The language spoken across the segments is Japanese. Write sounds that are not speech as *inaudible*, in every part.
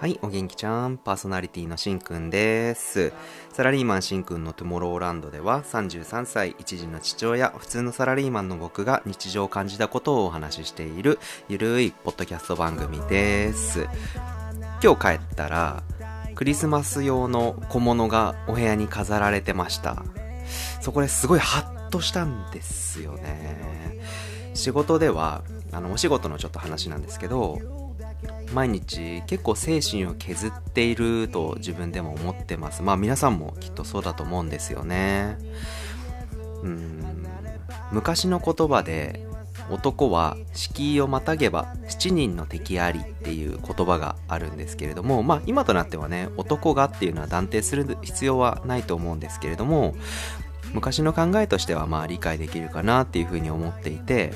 はい、お元気ちゃん、パーソナリティのしんくんです。サラリーマンしんくんのトゥモローランドでは、33歳、一児の父親、普通のサラリーマンの僕が日常を感じたことをお話ししている、ゆるいポッドキャスト番組です。今日帰ったら、クリスマス用の小物がお部屋に飾られてました。そこですごいハッとしたんですよね。仕事では、あの、お仕事のちょっと話なんですけど、毎日結構精神を削っていると自分でも思ってます。まあ皆さんもきっとそうだと思うんですよね。うん。昔の言葉で男は敷居をまたげば7人の敵ありっていう言葉があるんですけれどもまあ今となってはね男がっていうのは断定する必要はないと思うんですけれども昔の考えとしてはまあ理解できるかなっていうふうに思っていて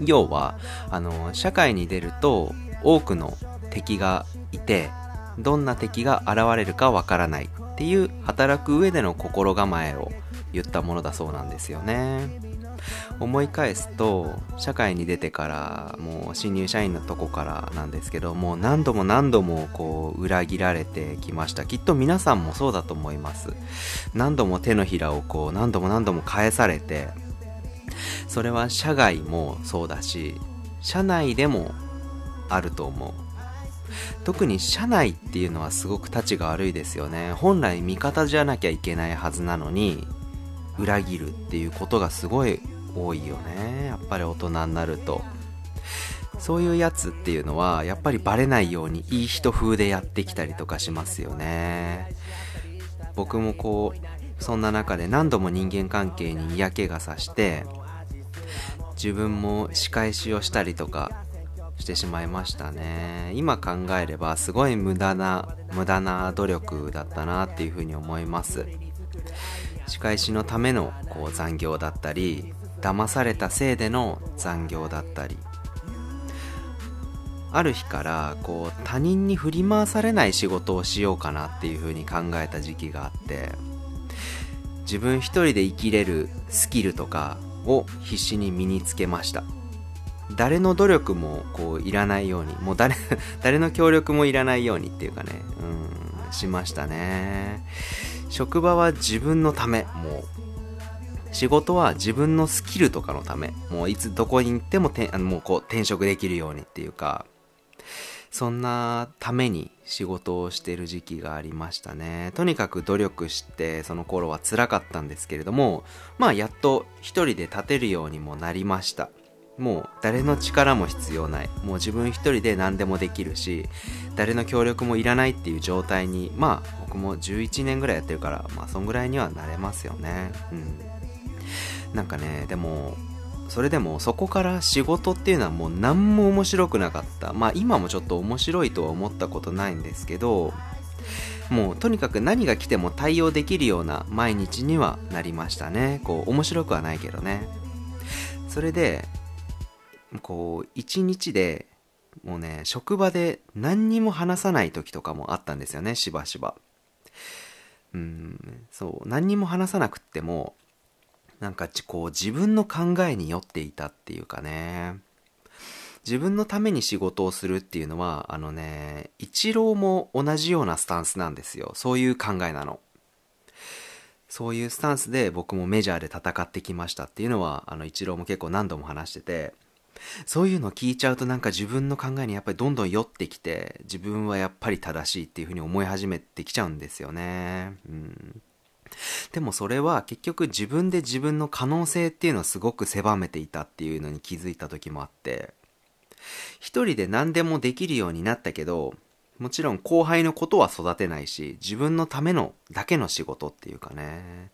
要はあの社会に出ると多くの敵がいてどんな敵が現れるかわからないっていう働く上での心構えを言ったものだそうなんですよね。思い返すと社会に出てからもう新入社員のとこからなんですけども何度も何度もこう裏切られてきました。きっと皆さんもそうだと思います。何度も手のひらをこう何度も何度も返されてそれは社外もそうだし社内でもあると思う。特に社内っていうのはすごく立ちが悪いですよね。本来味方じゃなきゃいけないはずなのに裏切るっていうことがすごい多いよね。やっぱり大人になると。そういうやつっていうのはやっぱりバレないようにいい人風でやってきたりとかしますよね。僕もこうそんな中で何度も人間関係に嫌気がさして自分も仕返しをしたりとかしてしまいましたね。今考えればすごい無駄な無駄な努力だったなっていうふうに思います。仕返しのためのこう残業だったり騙されたせいでの残業だったり。ある日からこう他人に振り回されない仕事をしようかなっていうふうに考えた時期があって自分一人で生きれるスキルとかを必死に身につけました。誰の努力もこういらないようにもう誰 *laughs* 誰の協力もいらないようにっていうかねうんしましたね。職場は自分のためもう。仕事は自分のスキルとかのためもういつどこに行ってもてあのもうこう転職できるようにっていうかそんなために仕事をしてる時期がありましたね。とにかく努力してその頃は辛かったんですけれどもまあやっと一人で立てるようにもなりました。もう誰の力も必要ない。もう自分一人で何でもできるし誰の協力もいらないっていう状態にまあ僕も11年ぐらいやってるからまあそんぐらいにはなれますよね。うん。なんかねでもそれでもそこから仕事っていうのはもう何も面白くなかった。まあ今もちょっと面白いとは思ったことないんですけどもうとにかく何が来ても対応できるような毎日にはなりましたね。こう面白くはないけどね。それでこう一日でもうね職場で何にも話さない時とかもあったんですよねしばしば。うんそう何にも話さなくってもなんかこう自分の考えに酔っていたっていうかね。自分のために仕事をするっていうのはあのね一郎も同じようなスタンスなんですよ。そういう考えなの。そういうスタンスで僕もメジャーで戦ってきましたっていうのはあの一郎も結構何度も話しててそういうのを聞いちゃうとなんか自分の考えにやっぱりどんどん酔ってきて自分はやっぱり正しいっていうふうに思い始めてきちゃうんですよね。うん。でもそれは結局自分で自分の可能性っていうのをすごく狭めていたっていうのに気づいた時もあって一人で何でもできるようになったけどもちろん後輩のことは育てないし自分のためのだけの仕事っていうかね。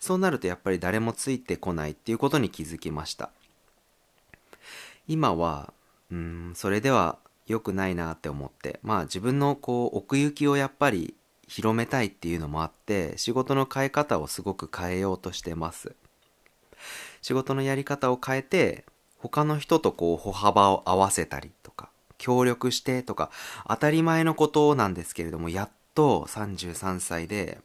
そうなるとやっぱり誰もついてこないっていうことに気づきました。今はうんそれでは良くないなって思ってまあ自分のこう奥行きをやっぱり広めたいっていうのもあって仕事の変え方をすごく変えようとしてます。仕事のやり方を変えて他の人とこう歩幅を合わせたりとか協力してとか当たり前のことなんですけれどもやっと33歳で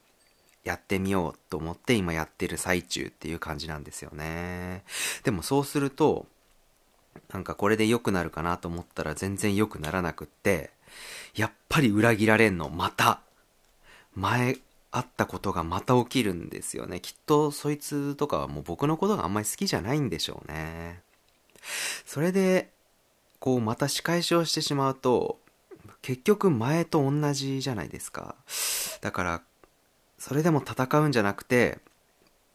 やってみようと思って今やってる最中っていう感じなんですよね。でもそうするとなんかこれで良くなるかなと思ったら全然良くならなくってやっぱり裏切られんの、また。前、あったことがまた起きるんですよね。きっとそいつとかはもう僕のことがあんまり好きじゃないんでしょうね。それで、こうまた仕返しをしてしまうと、結局前と同じじゃないですか。だから、それでも戦うんじゃなくて、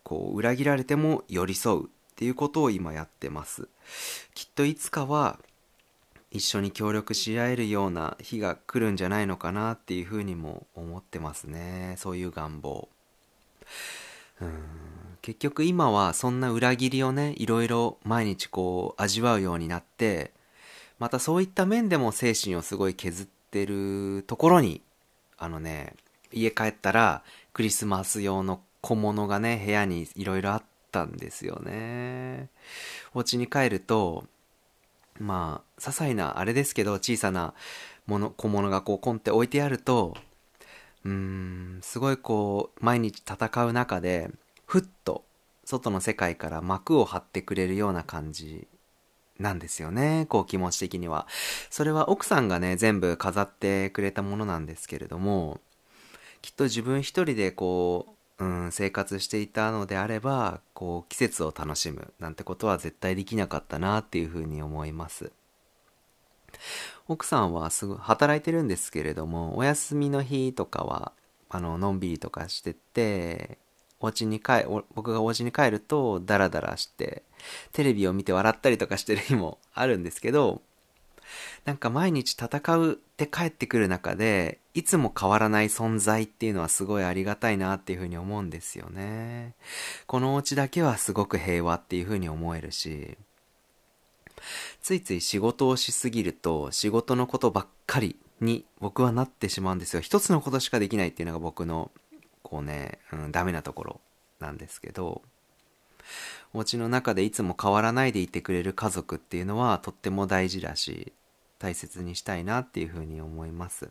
こう裏切られても寄り添うっていうことを今やってます。きっといつかは一緒に協力し合えるような日が来るんじゃないのかなっていうふうにも思ってますね。そういう願望。うん結局今はそんな裏切りをね、いろいろ毎日こう味わうようになって、またそういった面でも精神をすごい削ってるところに、あのね、家帰ったらクリスマス用の小物がね、部屋にいろいろあったんですよね。お家に帰ると、まあ、些細なあれですけど、小さなもの、小物がこうコンって置いてあると、うん、すごいこう、毎日戦う中で、ふっと外の世界から幕を張ってくれるような感じなんですよね。こう気持ち的には。それは奥さんがね、全部飾ってくれたものなんですけれども、きっと自分一人でこう、うん、生活していたのであれば、こう季節を楽しむなんてことは絶対できなかったなっていうふうに思います。奥さんはすぐ働いてるんですけれども、お休みの日とかは、あの、のんびりとかしてて、お家に帰、僕がお家に帰ると、ダラダラして、テレビを見て笑ったりとかしてる日もあるんですけど、なんか毎日戦うって帰ってくる中で、いつも変わらない存在っていうのはすごいありがたいなっていうふうに思うんですよね。このお家だけはすごく平和っていうふうに思えるし、ついつい仕事をしすぎると仕事のことばっかりに僕はなってしまうんですよ。一つのことしかできないっていうのが僕のこうね、うん、ダメなところなんですけど、お家の中でいつも変わらないでいてくれる家族っていうのはとっても大事だし、大切にしたいなっていうふうに思います。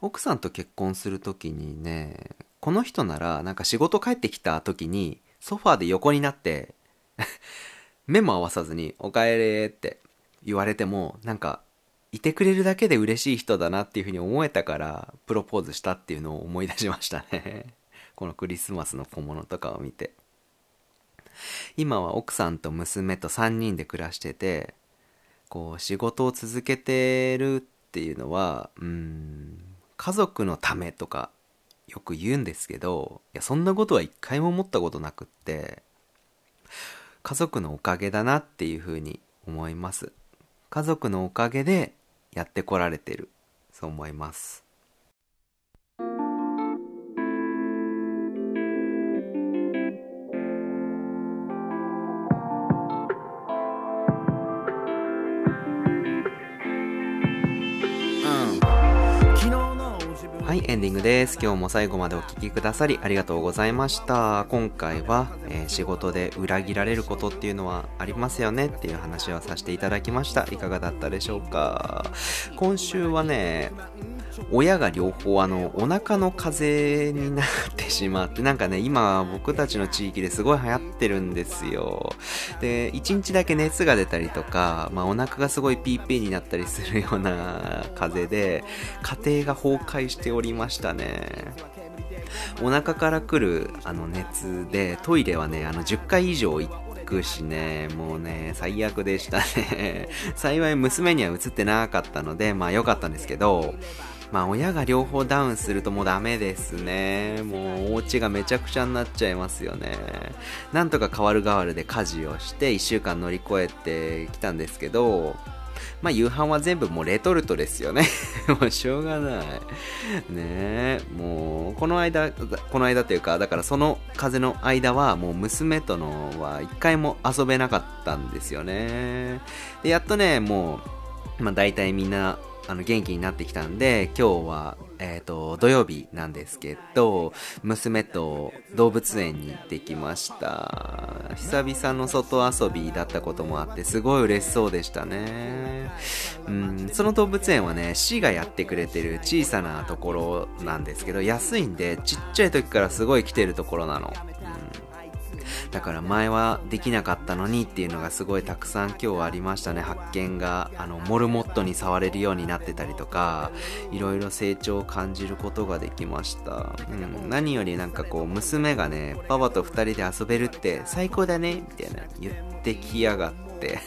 奥さんと結婚する時にね、この人ならなんか仕事帰ってきた時にソファーで横になって *laughs* 目も合わさずにお帰れって言われてもなんかいてくれるだけで嬉しい人だなっていうふうに思えたからプロポーズしたっていうのを思い出しましたねこのクリスマスの小物とかを見て今は奥さんと娘と3人で暮らしててこう仕事を続けてるっていうのはうん家族のためとかよく言うんですけどいやそんなことは一回も思ったことなくって家族のおかげだなっていうふうに思います。家族のおかげでやってこられてる。そう思います。はい、エンディングです。今日も最後までお聴きくださりありがとうございました。今回は、えー、仕事で裏切られることっていうのはありますよねっていう話をさせていただきました。いかがだったでしょうか？今週はね、親が両方あの、お腹の風邪になってしまって、なんかね、今僕たちの地域ですごい流行ってるんですよ。で、1日だけ熱が出たりとか、まあお腹がすごいピーピーになったりするような *laughs* 風邪で、家庭が崩壊しておりましたね。お腹から来るあの熱で、トイレはね、あの10回以上行くしね、もうね、最悪でしたね。*laughs* 幸い娘には映ってなかったので、まあ良かったんですけど、まあ親が両方ダウンするともうダメですね。もうお家がめちゃくちゃになっちゃいますよね。なんとか変わる変わるで家事をして1週間乗り越えてきたんですけど、まあ夕飯は全部もうレトルトですよね。*laughs* もうしょうがない。ねえ、もうこの間、この間というか、だからその風の間はもう娘とのは一回も遊べなかったんですよね。で、やっとね、もう、まあ大体みんなあの元気になってきたんで、今日は、えっ、ー、と、土曜日なんですけど、娘と動物園に行ってきました。久々の外遊びだったこともあって、すごい嬉しそうでしたね。うん、その動物園はね、市がやってくれてる小さなところなんですけど、安いんで、ちっちゃい時からすごい来てるところなの。だから前はできなかったのにっていうのがすごいたくさん今日はありましたね。発見が、あの、モルモットに触れるようになってたりとか、いろいろ成長を感じることができました。うん、何よりなんかこう、娘がね、パパと二人で遊べるって最高だねみたいな言ってきやがって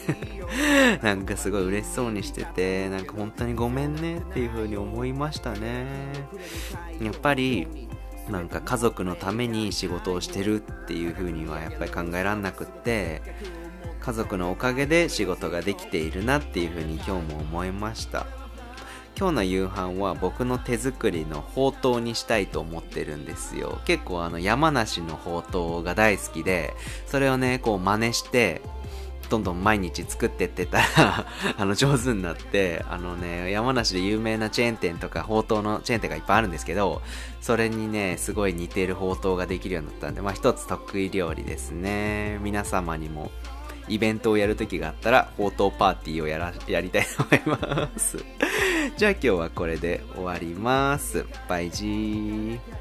*laughs* なんかすごい嬉しそうにしてて、なんか本当にごめんねっていう風に思いましたね。やっぱり、なんか家族のために仕事をしてるっていう風にはやっぱり考えらんなくって家族のおかげで仕事ができているなっていう風に今日も思いました。今日の夕飯は僕の手作りのほうとうにしたいと思ってるんですよ。結構あの山梨のほうとうが大好きでそれをねこう真似してどんどん毎日作ってってたら *laughs* あの、上手になって、あのね、山梨で有名なチェーン店とか、ほうとうのチェーン店がいっぱいあるんですけど、それにね、すごい似てるほうとうができるようになったんで、まあ一つ得意料理ですね。皆様にも、イベントをやるときがあったら、ほうとうパーティーをやら、やりたいと思います。じゃあ今日はこれで終わります。バイジー。